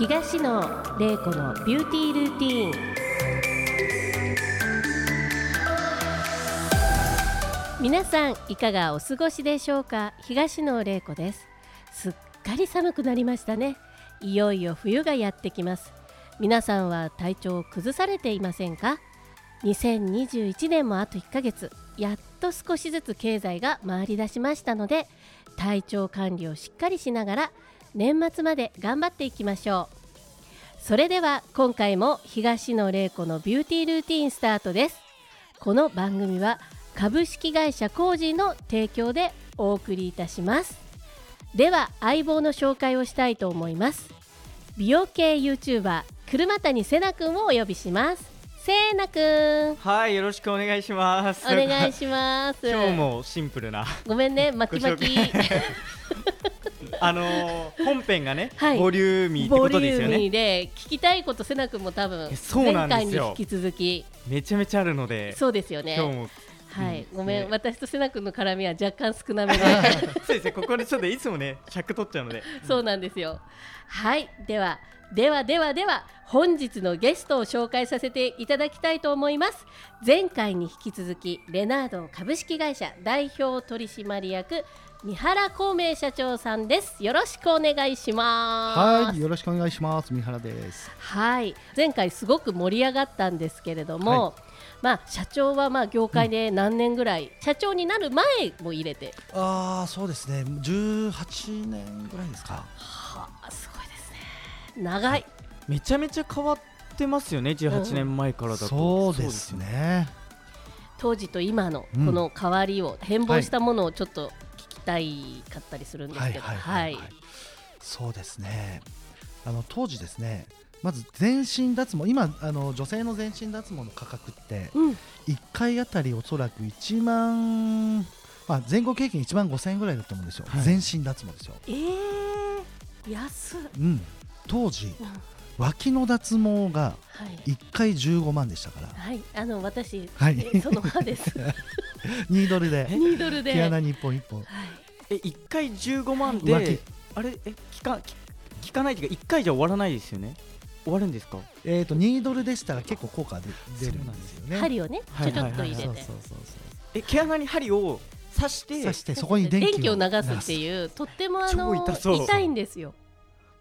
東野玲子のビューティールーティーン。皆さんいかがお過ごしでしょうか？東野玲子です。すっかり寒くなりましたね。いよいよ冬がやってきます。皆さんは体調を崩されていませんか？2021年もあと1ヶ月。やっと少しずつ経済が回り出しましたので体調管理をしっかりしながら年末まで頑張っていきましょう。それでは今回も東野玲子のビューティールーティンスタートです。この番組は株式会社コージーの提供でお送りいたします。では相棒の紹介をしたいと思います。美容系 YouTuber 車谷せなくんをお呼びします。せなくん。はい、よろしくお願いします。お願いします。今日もシンプルな、ごめんね巻き巻きあのー本編がね、はい。ボリューミーってこボリューミーとですよね。で聞きたいことせなくんも多分えそう前回に引き続き。めちゃめちゃあるので、そうですよね。今日もはい、うんごめん、ね。私とせなくんの絡みは若干少なめで。そうですね。ここでちょっといつもね、尺取っちゃうので、そうなんですよ。はい。ではではではでは本日のゲストを紹介させていただきたいと思います。前回に引き続きレナード株式会社代表取締役三原孔明社長さんですよろしくお願いしますはい、よろしくお願いします。三原です。はい前回すごく盛り上がったんですけれども、まあ社長はまあ業界で何年ぐらい、社長になる前も入れてああ、そうですね。十八年ぐらいですか。はあすごいですね長いめちゃめちゃ変わってますよね。18年前からだと。そうですよね。ね。当時と今のこうんの変わりを、変貌したものをちょっと聞きたいかったりするんですけどはいそうですね。あの当時ですね。まず全身脱毛、今あの女性の全身脱毛の価格ってうん一回あたりおそらく一万、まあ前後経験一万五千円ぐらいだと思うんですよ。はい全身脱毛ですよ。えー、安っ、うん。当時脇の脱毛がい。一回十五万でしたから。はい。あの私、はい。えその歯です。ニードルで。ニードルで。毛穴に一本一本。はい。え、一回15万浮で気、あれ、え、聞か、聞聞かないっていうか、一回じゃ終わらないですよね？終わるんですか？えー、とニードルでしたら結構効果で出るんですよね。針をねちはい。ょちょっと入れて、そうそうそうえ、毛穴に針を刺して、刺してそこに電気電気を流すっていうとってもあの超痛そう。痛いんですよ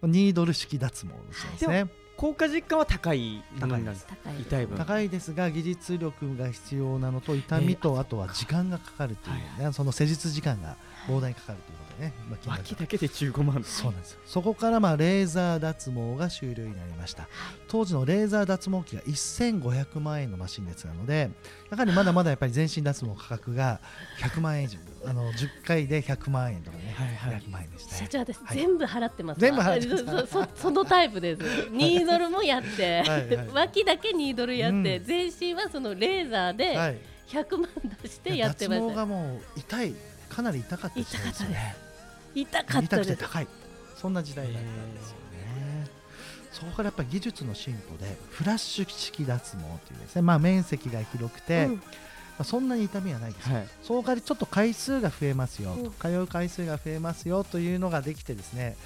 ニードル式脱毛ですね。効果実感は高いものになる。高い痛い分。高いですが技術力が必要なのと痛みとあとは時間がかかるというね、はその施術時間が膨大にかかるということでね、まあ脇だけで15万。そうなんですよそこからまあレーザー脱毛が終了になりました当時のレーザー脱毛器が1500万円のマシンですなのでやはりまだまだやっぱり全身脱毛価格が100万円以上。あの10回で100万円とかね、はいはい。100万円でした社ね長私、はい。全部払ってますわ。全部払ってます。そそそのタイプです。ニードルもやって。脇だけニードルやって、うん。全身はそのレーザーではい。100万出してやってま脱毛したがもう痛い。かなり痛かったですよね。痛かった痛くです。て高い。そんな時代だったんですよ。ねそこからやっぱり技術の進歩でフラッシュ式脱毛というですねまあ面積が広くて、うん。まあ、そんなに痛みはないですよ。はい。その代わりちょっと回数が増えますよ、うん。通う回数が増えますよというのができてですね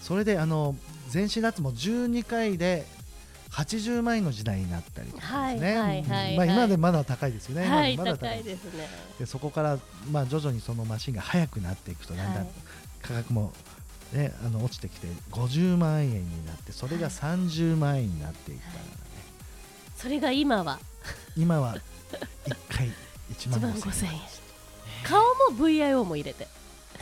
それであの全身脱毛12回で80万円の時代になったりとかですね、まあ、今でまだ高いですよね、はいまだ高い。ですね。でそこから、まあ、徐々にそのマシンが速くなっていくとだんだんはい。価格も、ね、あの落ちてきて50万円になってそれが30万円になっていったからね、それが今は。今は1回 1 1万万5000 5000円。円顔も VIO も入れて。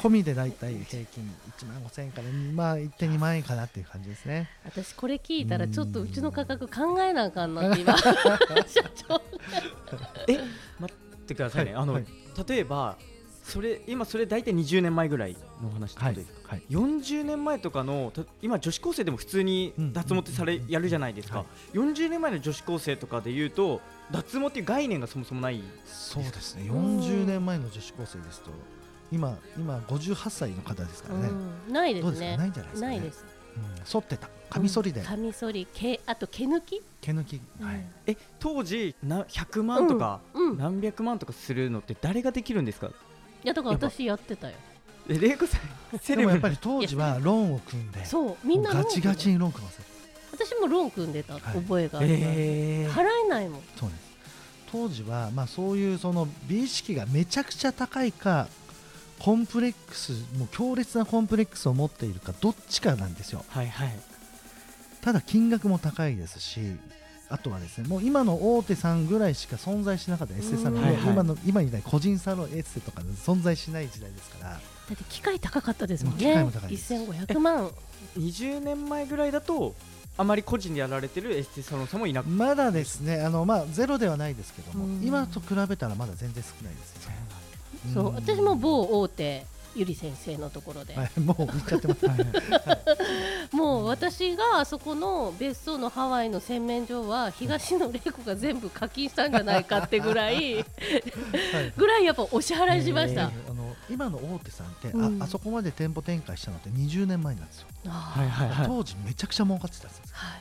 込みでだいたい平均1万5000円からまあ1.2万円かなっていう感じですね。私これ聞いたらちょっとうちの価格考えなあかんなって今。社長え、待ってくださいね。あの、はい。例えば、それ、今それ大体20年前ぐらいのお話ってはいことですか？はい40年前とかのた今女子高生でも普通にうん脱毛ってされ、うんやるじゃないですか、はい。40年前の女子高生とかで言うと脱毛っていう概念がそもそもないそうですね。うん40年前の女子高生ですと今今58歳の方ですからね、うん。ないでどうですねないんじゃないですか、ね、ないです。うん、剃ってた。カミソリで。うん。カミソリ毛あと毛抜き？毛抜き、はい。え当時な100万とか、何百万とかするのって誰ができるんですか？いやだから私やってたよ。え玲子さんセレブでもやっぱり当時はローンを組んでそうみんなローンガチガチにローン組ませる私もローン組んでたはい。覚えがあります、えー。払えないもん。そうです。当時はまあそういうその美意識がめちゃくちゃ高いかコンプレックスもう強烈なコンプレックスを持っているかどっちかなんですよ。はいはい。ただ金額も高いですしあとはですねもう今の大手さんぐらいしか存在しなかったエステさんが、はいはい。今の今みたいに個人サロンエステとかで存在しない時代ですから。だって機械高かったですもん機ね械も高いです。1500万。20年前ぐらいだとあまり個人でやられてるエステサロンさんもいなく。てまだですねあの、まあ、ゼロではないですけども、うん。今と比べたらまだ全然少ないですよね。そうん。私も某大手ゆり先生のところで、はい、もう言っちゃってます。もう私があそこの別荘のハワイの洗面所は東野玲子が全部課金したんじゃないかってぐらいはい。ぐらいやっぱお支払いしました、へあの今の大手さんって、うん。ああそこまで店舗展開したのって20年前なんですよ、あはいーはい。はい。当時めちゃくちゃ儲かってたんですよ。はい。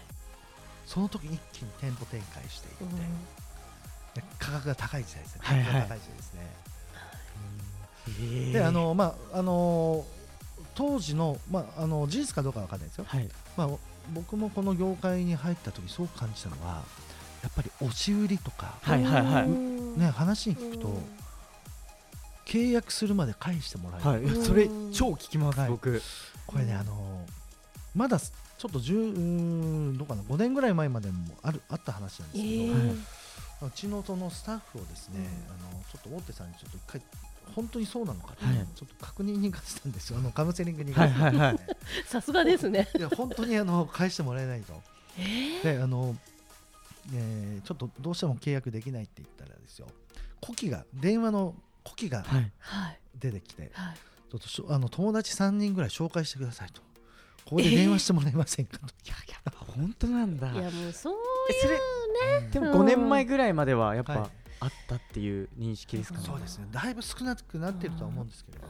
その時一気に店舗展開していって、うん。で価格が高い時代ですね、はいはい。価格が高い時代ですね、えーであのまああの当時の,、まあ、あの事実かどうかわかんないですよ、はい。まあ、僕もこの業界に入った時すごく感じたのはやっぱり押し売りとか、はいはいはい。うん。ね、話に聞くと、うん契約するまで返してもらえる、はい。うん。それ超聞きますはい。僕。これね、あのまだちょっと10うーんどうかな5年ぐらい前までもあるあった話なんですけど、えー。はい。うちのそのスタッフをですね、あのちょっと大手さんにちょっと一回本当にそうなのかって、はい。ちょっと確認に行かせたんですよ。あのカウンセリングに。行かせたんですよ、ねはいはい。さすがですね。いや本当にあの返してもらえないと。えであの、えーちょっとどうしても契約できないって言ったらですよ。呼気が電話の呼気が出てきて、はい。ちょっとあの友達3人ぐらい紹介してくださいと。ここで電話してもらえませんかと、いややっぱ本当なんだ。いやもうそうえそれうんでもうん5年前ぐらいまではやっはい。ぱあったっていう認識ですかね。そうですね。だいぶ少なくなってるとは思うんですけれど、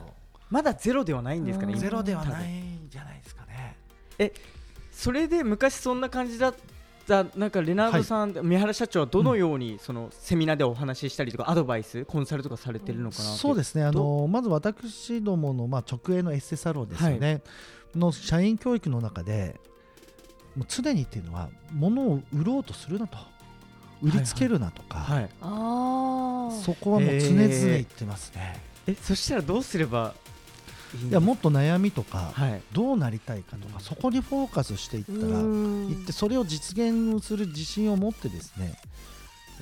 まだゼロではないんですかねうん。ゼロではないんじゃないですかね。それで昔そんな感じだったなんかレナードさん、三原社長はどのようにそのセミナーでお話ししたりとかアドバイスコンサルとかされてるのかなそうですね。あのまず私どもの、まあ、直営のエッセサロンですよね、の社員教育の中でもう常に言ってるのは物を売ろうとするなと売りつけるなとか、はいああそこはもう常々言ってますね、えそしたらどうすればいやもっと悩みとか、はい。どうなりたいかとかそこにフォーカスしていったらうん。行ってそれを実現する自信を持ってですね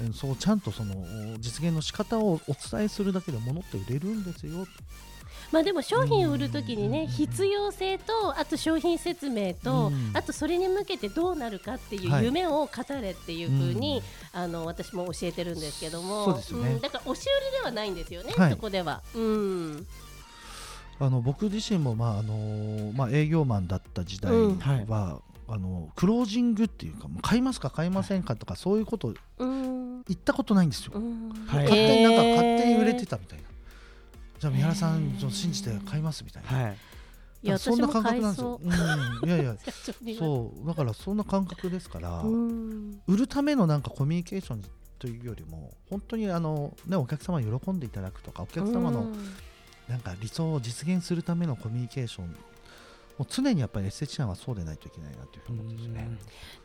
うんそうちゃんとその実現の仕方をお伝えするだけで物って売れるんですよまあでも商品を売るときにねうん必要性とあと商品説明とうん。あとそれに向けてどうなるかっていうはい。夢を語れっていうふうにあの私も教えてるんですけどもそうですよね。んだから押し売りではないんですよねはい。そこでは。うん。あの僕自身も、まああのまあ、営業マンだった時代うん。は、あのクロージングっていうか買いますか買いませんかとかそういうことうん。言ったことないんですよ、うん。はい勝手になんかえー。勝手に売れてたみたいな、じゃあ三原さんへーちょっと信じて買いますみたいな、はい。いやそんな感覚なんですよ。そう。うん、いやいや。そうだからそんな感覚ですから、うん。売るためのなんかコミュニケーションというよりも本当にあの、ね、お客様に喜んでいただくとかお客様のうん。なんか理想を実現するためのコミュニケーションもう常にやっぱりエステティシャンはそうでないといけないなというふうに思うんですよね。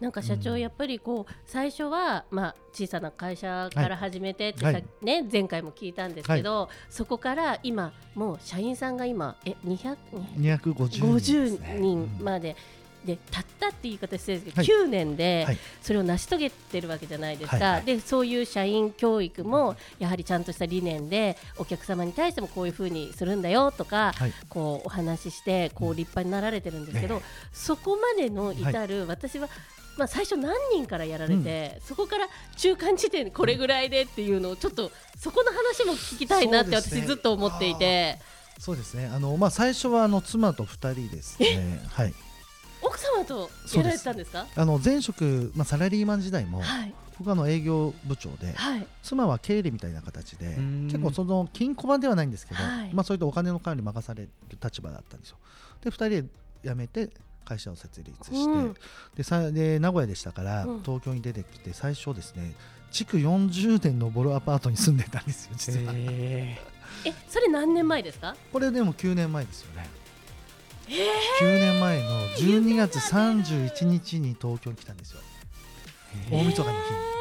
なんか社長うん。やっぱりこう最初はまあ小さな会社から始めてってさはい。ね前回も聞いたんですけどそこから今もう社員さんが今え200 250人です50ね人うん。まででたったって言い方してるんですけはい。ど9年ではい。それを成し遂げてるわけじゃないですか。はいはい。でそういう社員教育もやはりちゃんとした理念でお客様に対してもこういうふうにするんだよとかはい。こうお話ししてこう立派になられてるんですけど、えそこまでの至る、私は、まあ、最初何人からやられて、そこから中間地点これぐらいでっていうのをちょっとそこの話も聞きたいなって私ずっと思っていて、そうですね。あの、まあ、最初はあの妻と2人ですね、はい、奥様とやられてたんですか？あの前職、まあ、サラリーマン時代もはい。僕はあの営業部長ではい。妻は経理みたいな形でん。結構その金庫番ではないんですけど、はい。まあ、そういったお金の管理任される立場だったんですよ。で2人で辞めて会社を設立して、うん。でさで名古屋でしたから、うん。東京に出てきて最初ですね築40年のボロアパートに住んでたんですよ実は、ええそれ何年前ですか？これでも9年前ですよね、9年前の12月31日に東京に来たんですよ。大晦日の日に。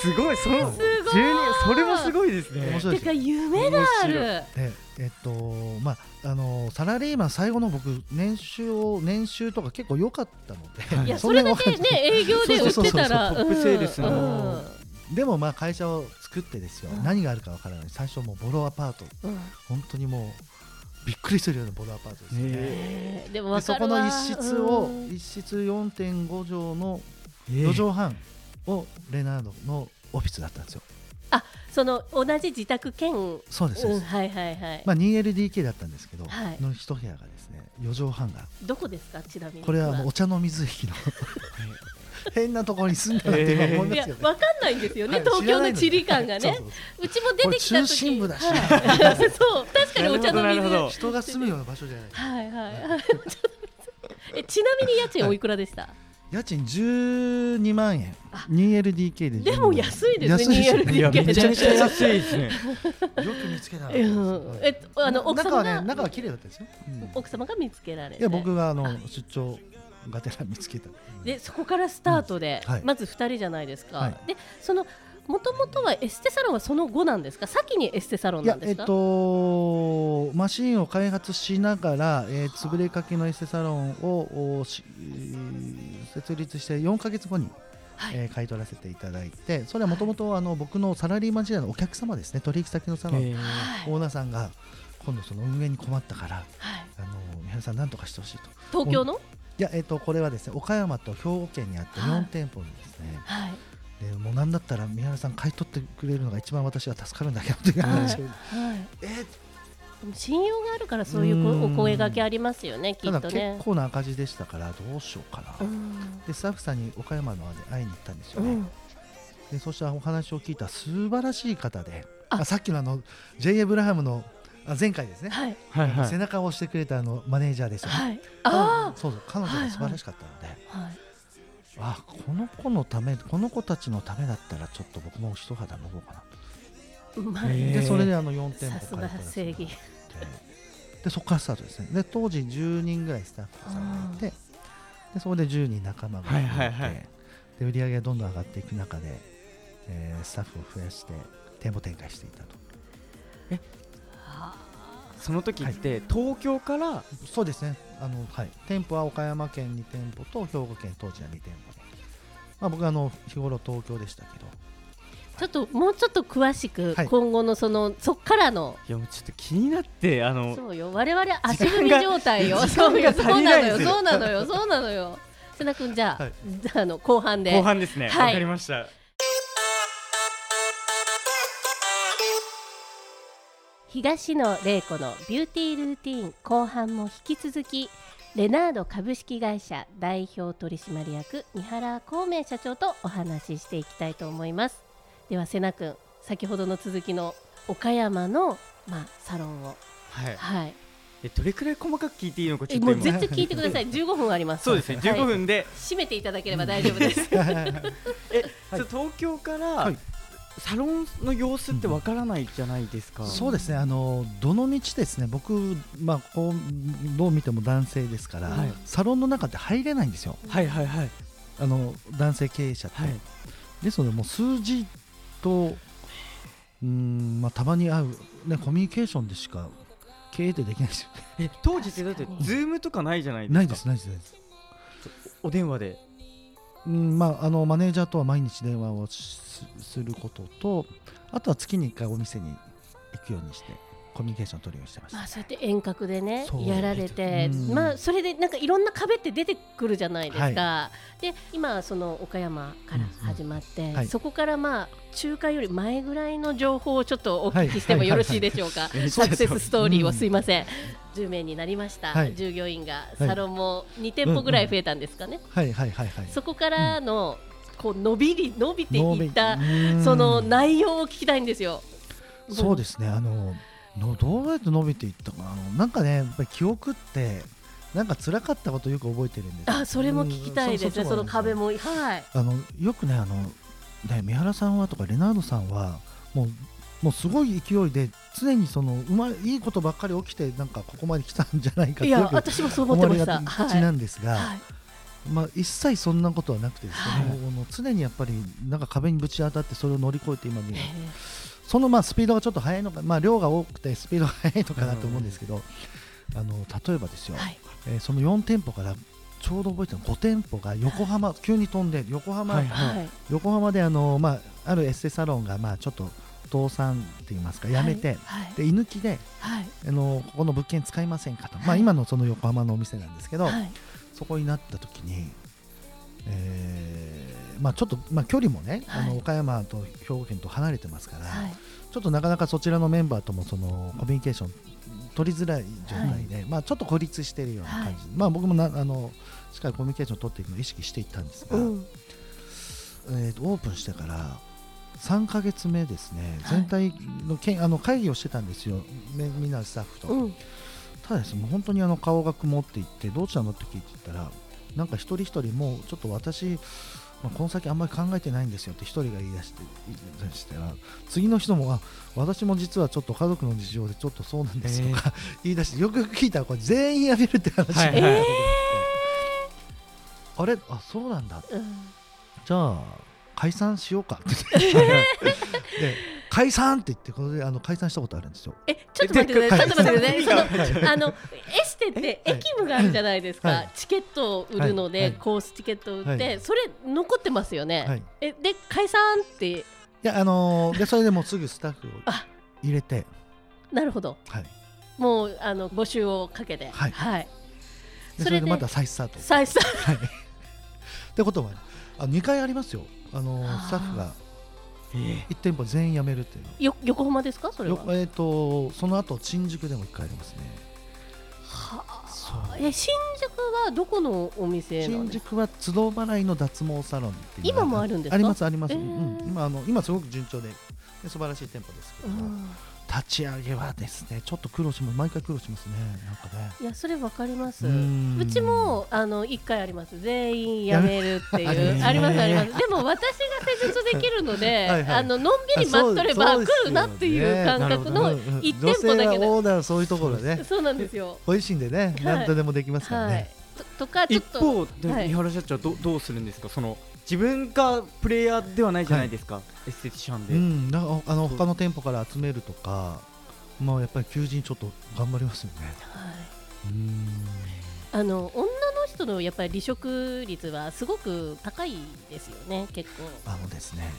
すごい。そのすごい。12それもすごいですね。面白いです。か夢がある。でえっとまああのサラリーマン最後の僕年収を年収とか結構良かったので、はい。いやそれだけね営業で売ってたらそうそうそうそうトップセールスの。うん。でもまあ会社を作ってですよ、うん。何があるかわからない。最初もうボロアパート。うん。本当にもうびっくりするようなボロアパートですね、ええー。でもそこの一室をうん。一室4.5畳のー。4畳半をレナードのオフィスだったんですよ。その同じ自宅兼？そうですそうです、うんはいはいはい。まあ 2LDK だったんですけど、はい。の一部屋がですね4畳半がどこですか？ちなみに。これはもうお茶の水引の 変なところに住んだなって今思いいやますよね。分かんないんですよね、はい。東京の地理感がね。知らないううちも出てきた時。中心部だし。はい。そう。確かにお茶の水。人が住むような場所じゃない。はいはい。えちなみに家賃おいくらでした、家賃12万円。あ。2LDK で12でも安いですね安いですよ 2LDK いやめちゃめちゃ安いですね。よく見つけたなうん。えっとあの奥中様がはね中は綺麗だったですよ。うん。奥様が見つけられて。いや僕があのあ出張がてら見つけた。でそこからスタートで、うん。はい。まず2人じゃないですか、はい。でそのもともとはエステサロンはその後なんですか？先にエステサロンいなんですか？やえっとマシンを開発しながら、えー潰れかけのエステサロンを設立して4か月後に、はい。えー買い取らせていただいてそれはもともとあの僕のサラリーマン時代のお客様ですね。取引先のサロン、えー。はい。オーナーさんが今度その運営に困ったからはい。あの三原さん何とかしてほしいと。東京の？いやえっとこれはですね岡山と兵庫県にあってはい。4店舗にですね、はい。でもう何だったら三原さん買い取ってくれるのが一番私は助かるんだけどという話を、はい。え信用があるからそういうお声掛けありますよねきっとね。構な赤字でしたからどうしようかな、うん。でスタッフさんに岡山の会いに行ったんですよね、うん。でそしたらお話を聞いた素晴らしい方であ。あさっきのあの J. エブラハムのあ前回ですね、はい。はいはい。背中を押してくれたあのマネージャーですよ、はい。あそうそう彼女が素晴らしかったので、あはい。あこの子のためこの子たちのためだったらちょっと僕も一肌脱ごうかなでそれであの4店舗さすが正義。でそこからスタートですね。で当時10人ぐらいスタッフさんがいてでそこで10人仲間が増えて、はいはいはい。で売り上げがどんどん上がっていく中で、えースタッフを増やして店舗展開していたとその時って東京からそうですね。あの、はい、店舗は岡山県2店舗と兵庫県当時は2店舗で、まあ、僕はあの日頃東京でしたけど。ちょっともうちょっと詳しくはい。今後のそのそっからの。いやもうちょっと気になってあのそうよ。我々足踏み状態よ。時そうよ間が足りないんですよ。そうなのよ。そうなのよ。そうなのよ。瀬名 君じゃあ、はい。じゃああの後半で。後半ですね。わ、はい。かりました東野玲子のビューティールーティーン後半も引き続きレナード株式会社代表取締役三原孔明社長とお話ししていきたいと思います。では瀬名君先ほどの続きの岡山の、まあ、サロンを。はい。はいえどれくらい細かく聞いていいの？かちえょっと今もう絶対聞いてください。15分あります。そうですね。はい15分で、締めていただければ大丈夫です。え、はい東京から、はいサロンの様子ってわからないじゃないですか、そうですね。あのどの道ですね。僕、まあ、こうどう見ても男性ですから、はい。サロンの中って入れないんですよ。はいはいはい。あの男性経営者って、はい。ですのでもう数字とうーん、まあ、たまに会う、ね、コミュニケーションでしか経営ってできないですよえ当時ってだってズームとかないじゃないですか。ないですないですないです。お電話でうんまあ、あのマネージャーとは毎日電話をすることとあとは月に1回お店に行くようにして。コミュニケーションを取るようにしてました、まあそうやって遠隔でねやられてうん。まあそれでなんかいろんな壁って出てくるじゃないですか、で今その岡山から始まって、うんはい。そこからまあ中華より前ぐらいの情報をちょっとお聞きしてもはい。よろしいでしょうか、はい。はい。サクセスストーリーをうん。すいません、10名になりました、はい。従業員がはいサロンも2店舗ぐらい増えたんですかね、はいはいはいはい。そこからのこう伸びり伸びていったうん。その内容を聞きたいんですよ。そうですね。あののどうやって伸びていったか。なあのなんかねやっぱり記憶ってなんか辛かったことをよく覚えてるんですあそれも聞きたいですね、うんその壁も。もはい。あのよくねあのね三原さんはとかレナードさんはもうもうすごい勢いで常にそのうまいいいことばっかり起きてなんかここまで来たんじゃないかいや私もそう思ってました。れがちなんですが、はい。まあ、一切そんなことはなくてですね、はい。常にやっぱりなんか壁にぶち当たってそれを乗り越えて今にえそのまあスピードがちょっと速いのか、まあ、量が多くてスピードが速いのかなと思うんですけど、あの例えばですよ、ーはい。えーその4店舗からちょうど覚えてるの5店舗が横浜、急に飛んで横浜、はいはい。横浜であの、まあ、あるエステサロンがまあちょっと倒産って言いますかやめて、はい。で居抜きではい。あのここの物件使いませんかと、まあ、はい。今のその横浜のお店なんですけど、はい。そこになった時に、えーまあ、ちょっと、まあ、距離もね、はい。あの岡山と兵庫県と離れてますから、はい。ちょっとなかなかそちらのメンバーともそのコミュニケーション取りづらい状態で、まあ、ちょっと孤立しているような感じ、まあ、僕もなあのしっかりコミュニケーションを取っていくのを意識していったんですが、うん。えーとオープンしてから3ヶ月目ですね、はい。全体のけんあの会議をしてたんですよ、ねみんなスタッフと。うん。ただですね、もう本当にあの顔が曇っていって、どうしたのって聞いてたら、なんか一人一人、もうちょっと私、まあ、この先あんまり考えてないんですよって一人が言い出して言い出したら、次の人も、あ私も実はちょっと家族の事情でちょっとそうなんですとか言い出して、よくよく聞いたら、これ全員辞めるって話になはてあれ、あそうなんだ、うん。じゃあ、解散しようかって言って。で解散って言って、これであの解散したことあるんですよ。えちょっと待ってください。ちょっと待ってください。そのはいあのエステってえはい駅務があるじゃないですか、はい。チケットを売るので、コースチケットを売って、はい。それ残ってますよね、はい。えで解散って？いやあのーでそれでもうすぐスタッフを あ。入れて、なるほど。はい、もうあの募集をかけて。はい。はい、でそそれでまた再スタート。再三はい、ってことは、あ2回ありますよ、あのスタッフがえ1店舗全員辞めるっていうの。よ横浜ですか？それは。よえー、とその後新宿でも1回ありますね。はあ。そう。え新宿はどこのお店新宿は都度払いの脱毛サロンって今もあるんですか？ありますあります、えー。うん、今あの今すごく順調でで素晴らしい店舗ですけうども、ん立ち上げはですねちょっと苦労します毎回苦労しますねなんかね。いやそれわかります。ううんちもあの一回あります。全員辞めるっていう。ありますあります。ね。でも私が施術できるので はいはい。あののんびり待っとれば来るなっていう感覚の一店舗だけ女性ではオーダーそういうところね。そうなんですよ。ご自身でね、い何とでもできますからはい。ね。ととかちょっ一と方ではい。三原社長はどどうするんですか？その自分がプレイヤーではないじゃないですか、エステティシャンで、うん、あの他の店舗から集めるとか、まあやっぱり求人ちょっと頑張りますよね。はい。うん、あの女の人のやっぱり離職率はすごく高いですよね結構。あのですね、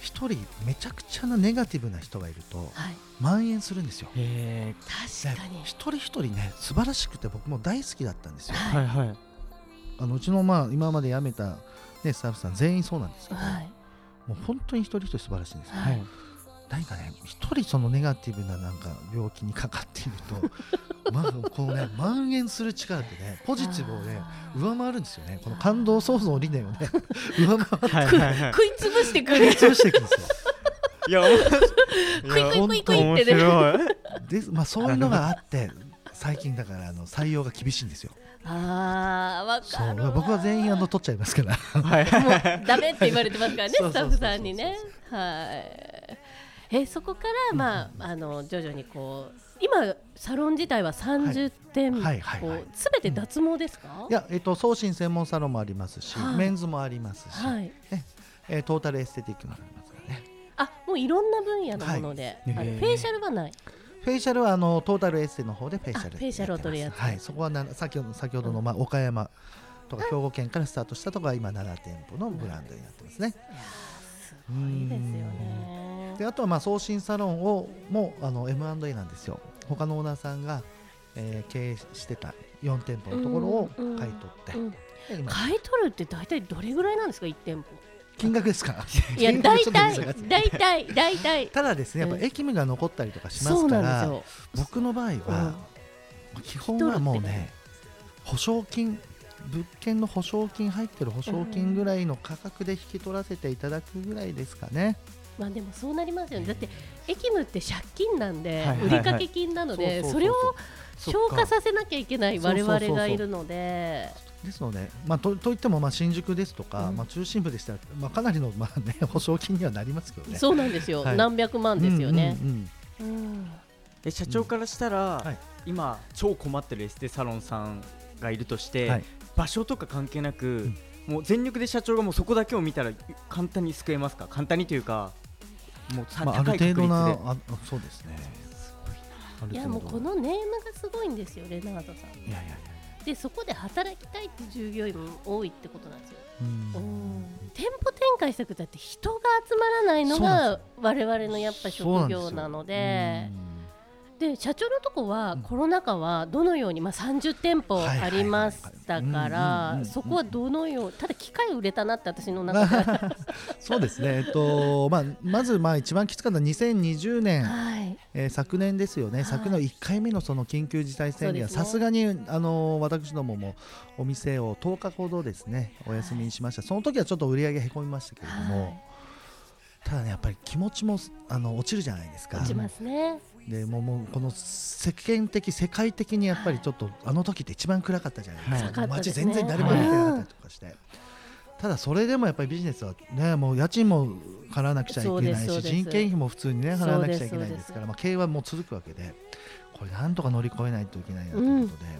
一人めちゃくちゃなネガティブな人がいるとはい。蔓延するんですよ。へ確かに。で一人一人ね素晴らしくて僕も大好きだったんですよ。えはいはい。あのうちのまあ今まで辞めたねスタッフさん全員そうなんですけど、はい。もう本当に一人一人素晴らしいんですよ。はい。何かね一人そのネガティブななんか病気にかかっていると まあこうね蔓延する力ってねポジティブをね上回るんですよね。この感動創造理念をね 上回ってはいはいはい。食いつぶしてくる。潰していくんですよ。いや クイクイクイクイ面ってね。白い。で、まあ、そういうのがあって最近だからあの採用が厳しいんですよ。あーわそうかるわ僕は全員あの取っちゃいますから。はい。もうダメって言われてますからねスタッフさんにね。はい。えそこからまああの徐々にこう今サロン自体は30店舗はい。はいはいすべて脱毛ですか？いや、えっと、送信専門サロンもありますし、はい。メンズもありますし、はい。えートータルエステティックもありますからね。あもういろんな分野のもので、はい。フェイシャルはないフェイシャルはあのトータルエステの方でフェイシャルあフェイシャルを取るやつ。はい、そこはな先ほど先ほどの、まあ、岡山とか兵庫県からスタートしたところが今7店舗のブランドになってますね。いやーすごいですよね。であとはまあ痩身サロンをもあの M&A なんですよ。他のオーナーさんが、えー経営してた4店舗のところをうんうん買い取って、うん。で今。買い取るって大体どれぐらいなんですか？1店舗金額ですか？いや 金大体大体大体。ただですねやっぱうん駅務が残ったりとかしますから僕の場合は、基本はもうね保証金物件の保証金入ってる保証金ぐらいの価格で引き取らせていただくぐらいですかね。まあでもそうなりますよね。だって駅務って借金なんで、売掛金なのでそれを消化させなきゃいけない我々がいるのでですので、まあ、とといってもまあ新宿ですとか、うん。まあ、中心部でしたら、まあ、かなりの、まあね、保証金にはなりますけどね。そうなんですよ、はい。何百万ですよね。うんうんうんえ社長からしたら、はい。今超困ってるエステサロンさんがいるとして、はい。場所とか関係なく、もう全力で社長がもうそこだけを見たら簡単に救えますか？簡単にというかもう高い確率で。程度なあそうですね。いやもうこのネームがすごいんですよ、レナードさん。いやいやいやでそこで働きたいって従業員も多いってことなんですよ。うん。店舗展開したくたって人が集まらないのが我々のやっぱ職業なのでで社長のとこはうん。コロナ禍はどのように、まあ、30店舗はいはいはい。ありましたからんそこはどのようただ機械売れたなって私の中で そうですね、えっとまあ、まずまあ一番きつかった2020年、はい。えー昨年ですよね、はい。昨年1回目のその緊急事態宣言はさすがにあの私どももお店を10日ほどですねお休みにしました、その時はちょっと売り上げへこみましたけれども、はい。ただねやっぱり気持ちもあの落ちるじゃないですか。落ちますねでもうもうこの世間的世界的にやっぱりちょっとあの時って一番暗かったじゃないですか、はい。街全然誰も歩いてなかったりとかして。ただそれでもやっぱりビジネスはねもう家賃も払わなくちゃいけないし人件費も普通にね払わなくちゃいけないですからまあ経営はもう続くわけでこれなんとか乗り越えないといけないなということで、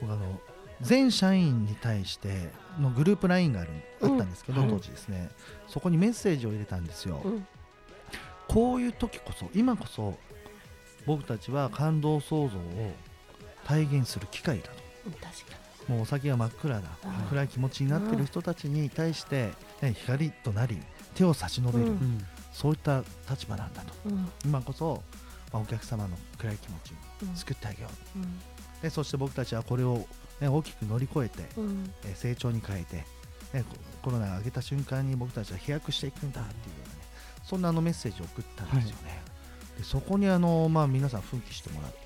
僕あの全社員に対してのグループ LINE があるあったんですけど、はい当時ですね。そこにメッセージを入れたんですよ、うん。こういう時こそ今こそ僕たちは感動創造を体現する機会だと。もうお先が真っ暗だ。あー暗い気持ちになっている人たちに対して、ね、光となり手を差し伸べる、うん。うんそういった立場なんだと。にうん。今こそ、まあ、お客様の暗い気持ちうん。を救ってあげよう。うん。でそして僕たちはこれを、ね、大きく乗り越えて、うん。えー成長に変えて、ね、ココロナが明けた瞬間に僕たちは飛躍していくんだっていうようなねそんなあのメッセージを送ったんですよね、でそこにあの、まあ、皆さん奮起してもらって。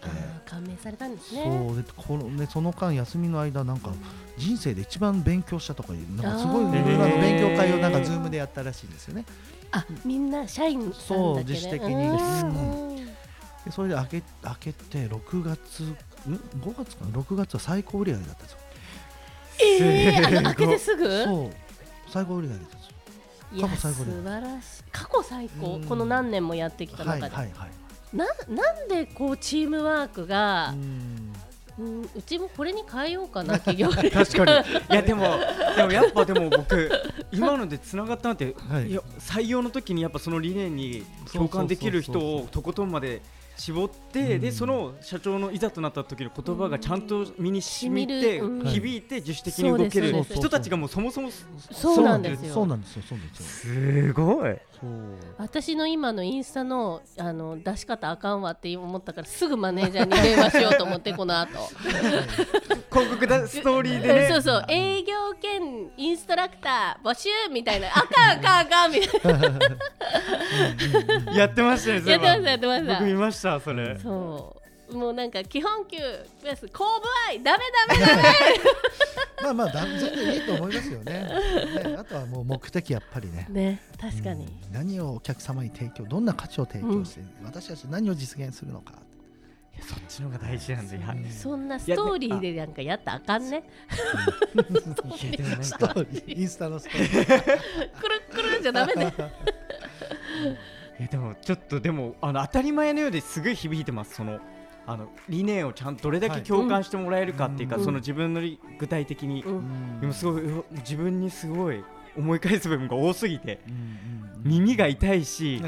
感銘されたんですね。そうでこのねその間休みの間なんか人生で一番勉強したとかいうなんかすごい勉強会をなんかズームでやったらしいんですよね。あみんな社員そう自主的に。うん。でそれで開け開けて6月ん？5月かな？6月は最高売り上げだったんですよ。えー、あの開けてすぐ？そう。最高売り上げです過去最高素で晴らしい。過去最高。うん。この何年もやってきたはい中で、はいはいななんでこうチームワークがう、ん。うちもこれに変えようかな企業で 確かに。いやでも でもやっぱでも僕今のでつながったなって、はい。い、や採用の時にやっぱその理念に共感できる人をとことんまで絞って、うん。でその社長のいざとなった時の言葉がちゃんと身に染みて、響いて自主的に動ける人たちがもうそもそもそうなんですよ。そうなんですよそうなんですごい私の今のインスタのあの出し方あかんわって思ったからすぐマネージャーに電話しようと思ってこの後。広告だストーリーでね。そうそう。営業兼インストラクター募集みたいな。あかんあかんあかんみたいなやってましたねやってましたやってました。僕見ましたそれ。そうもうなんか基本給プラス後部愛ダメダメダメ。まあまあだ全然いいと思いますよね。ねあとはもう目的やっぱりね。ね確かに、うん何をお客様に提供どんな価値を提供して、私たち何を実現するのか。いやそっちの方が大事なんでいやうんそんなストーリーでなんかやったらあかんね。インスタのストーリー。くるくるじゃダメだよいやでもちょっとでもあの当たり前のようですごい響いてますそのあの理念をちゃんとどれだけ共感してもらえるかっていうか、はい。その自分のり具体的に、うん。でもすごい自分にすごい思い返す部分が多すぎて耳が痛いし、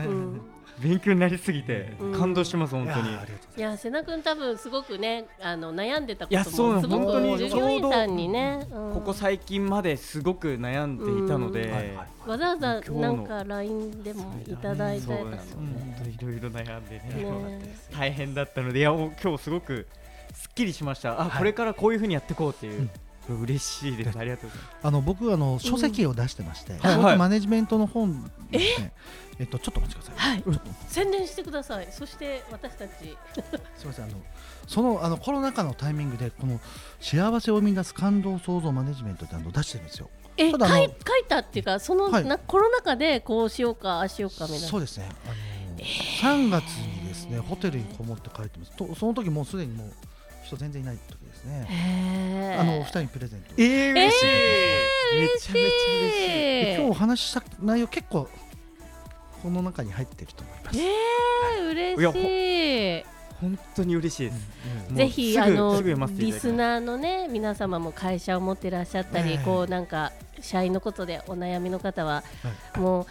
勉強になりすぎて、うん。感動してます本当に。いや瀬名君多分すごくねあの悩んでたこいやそうなのともすご本当にく従業員さんにね、うん。ここ最近まですごく悩んでいたので、はいはいわざわざなんか LINE でもいただいてたのそうですよ。ね本当にいろいろ悩んでね。ね大変だったのでいやもう今日すごくすっきりしました。あ、はい。これからこういうふうにやっていこうっていう、うん嬉しいです。ありがとうございます。あの僕あの書籍を出してまして、マネジメントの本ですね。え？っとちょっとお待ちください。宣伝してください。そして私たち。すみません。あのそのあのコロナ禍のタイミングでこの幸せを生み出す感動創造マネジメントってあの出してるんですよ。え書い書いたっていうかその、はい。なコロナ禍でこうしようかああしようかみたいな。そうですね。あの3月にですねホテルにこもって書いてます。とその時もうすでにもう人全然いない時ですね。あのお二人にプレゼント。えー、嬉しい、えーめちゃめちゃ嬉しい。で今日お話しした内容結構この中に入ってると思います、えー、嬉しい。本当に嬉しいです、うんぜひあのリスナーのね皆様も会社を持ってらっしゃったり、ええこうなんか社員のことでお悩みの方は、はもう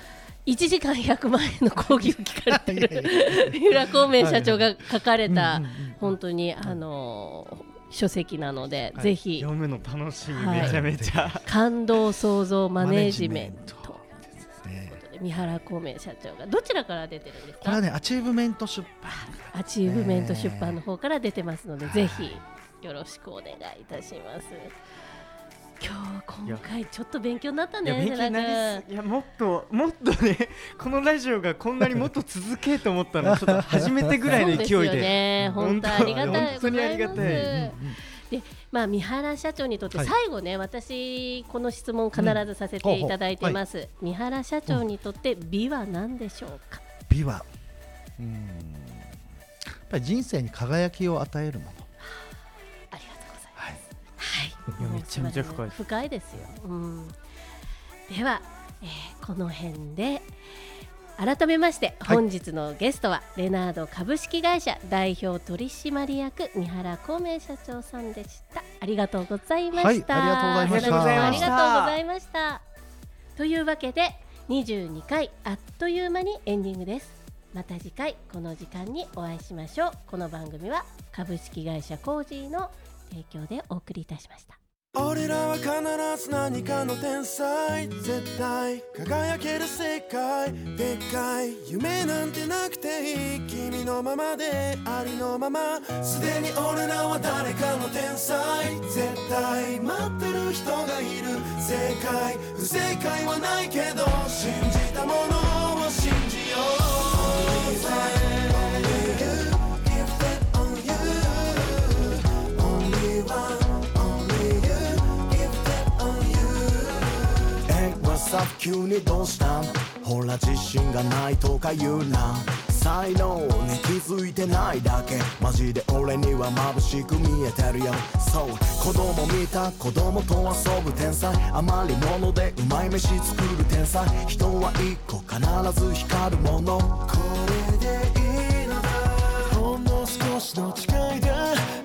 1時間100万円の講義を聞かれてる三原孔明社長が書かれた本当にあの書籍なので、はい。ぜひ読むの楽しみ、はい。めちゃめちゃ。感動創造マネージメント。三原孔明社長がどちらから出てるんですか？これはねアチーブメント出版アチーブメント出版の方から出てますので、ぜひよろしくお願いいたします。今日今回ちょっと勉強になったいやね。いやもっともっとね このラジオがこんなにもっと続けと思ったの ちょっと初めてぐらいの勢いそうですよでね。本当ありがたい本当にありがたいござますうんうんまあ三原社長にとってはい最後ね、私この質問必ずさせていただいています。三原社長にとって美は何でしょうか？美はうんやっぱり人生に輝きを与えるものありがとうございます。はいはい。いやめちゃめちゃ深い深いですよ。うん。では、えーこの辺で改めましてはい本日のゲストは、レナード株式会社代表取締役三原孔明社長さんでした。ありがとうございました。はいありがとうございましたありがとうございました。というわけで22回あっという間にエンディングです。また次回この時間にお会いしましょう。この番組は株式会社コージーの提供でお送りいたしました。俺らは必ず何かの天才絶対輝ける世界でっかい夢なんてなくていい君のままでありのまますでに俺らは誰かの天才絶対待ってる人がいる正解不正解はないけど信じたものえ、What's up 急にどうしたん？ほら自信がないとか言うな。才能に気づいてないだけ。マジで俺には眩しく見えてるよ。そう。子供見た子供と遊ぶ天才。余り物でうまい飯作る天才。人は一個必ず光るもの。これでいいのだ。ほんの少しの違いで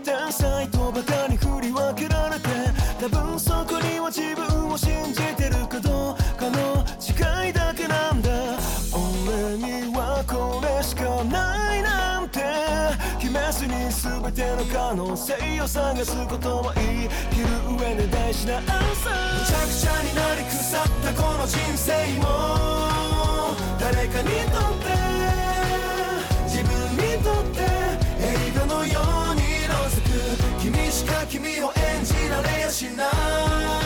天才とバカに振り分けられて多分そ可能性を探すことは言い切る上で大事なアンサーむちゃくちゃになり腐ったこの人生も誰かにとって自分にとって映画のように色づく君しか君を演じられやしない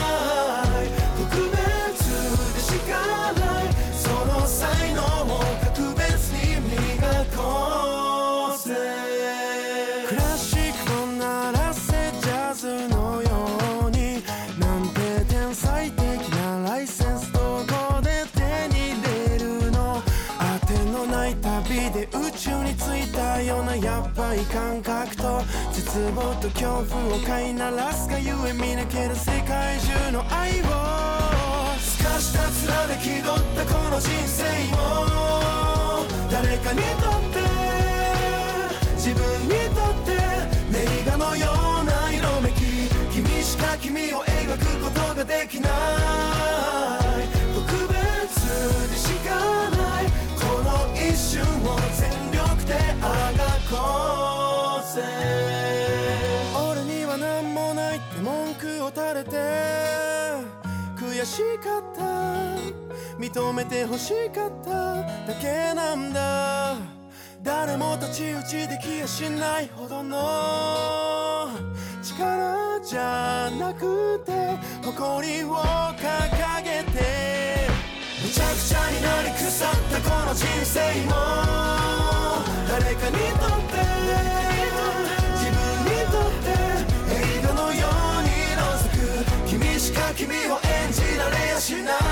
感覚と絶望と恐怖を飼いならすがゆえ見抜ける世界中の愛を透かした面で気取ったこの人生も誰かにとって自分にとって映画のような色めき君しか君を描くことができない悔しかった。認めて欲しかった。だけなんだ。誰も太刀打ちできやしないほどの。力じゃなくて誇りを掲げて。むちゃくちゃになり腐ったこの人生も。誰かにとって自分にとって映画のようにのぞく。君しか君を 다시 나?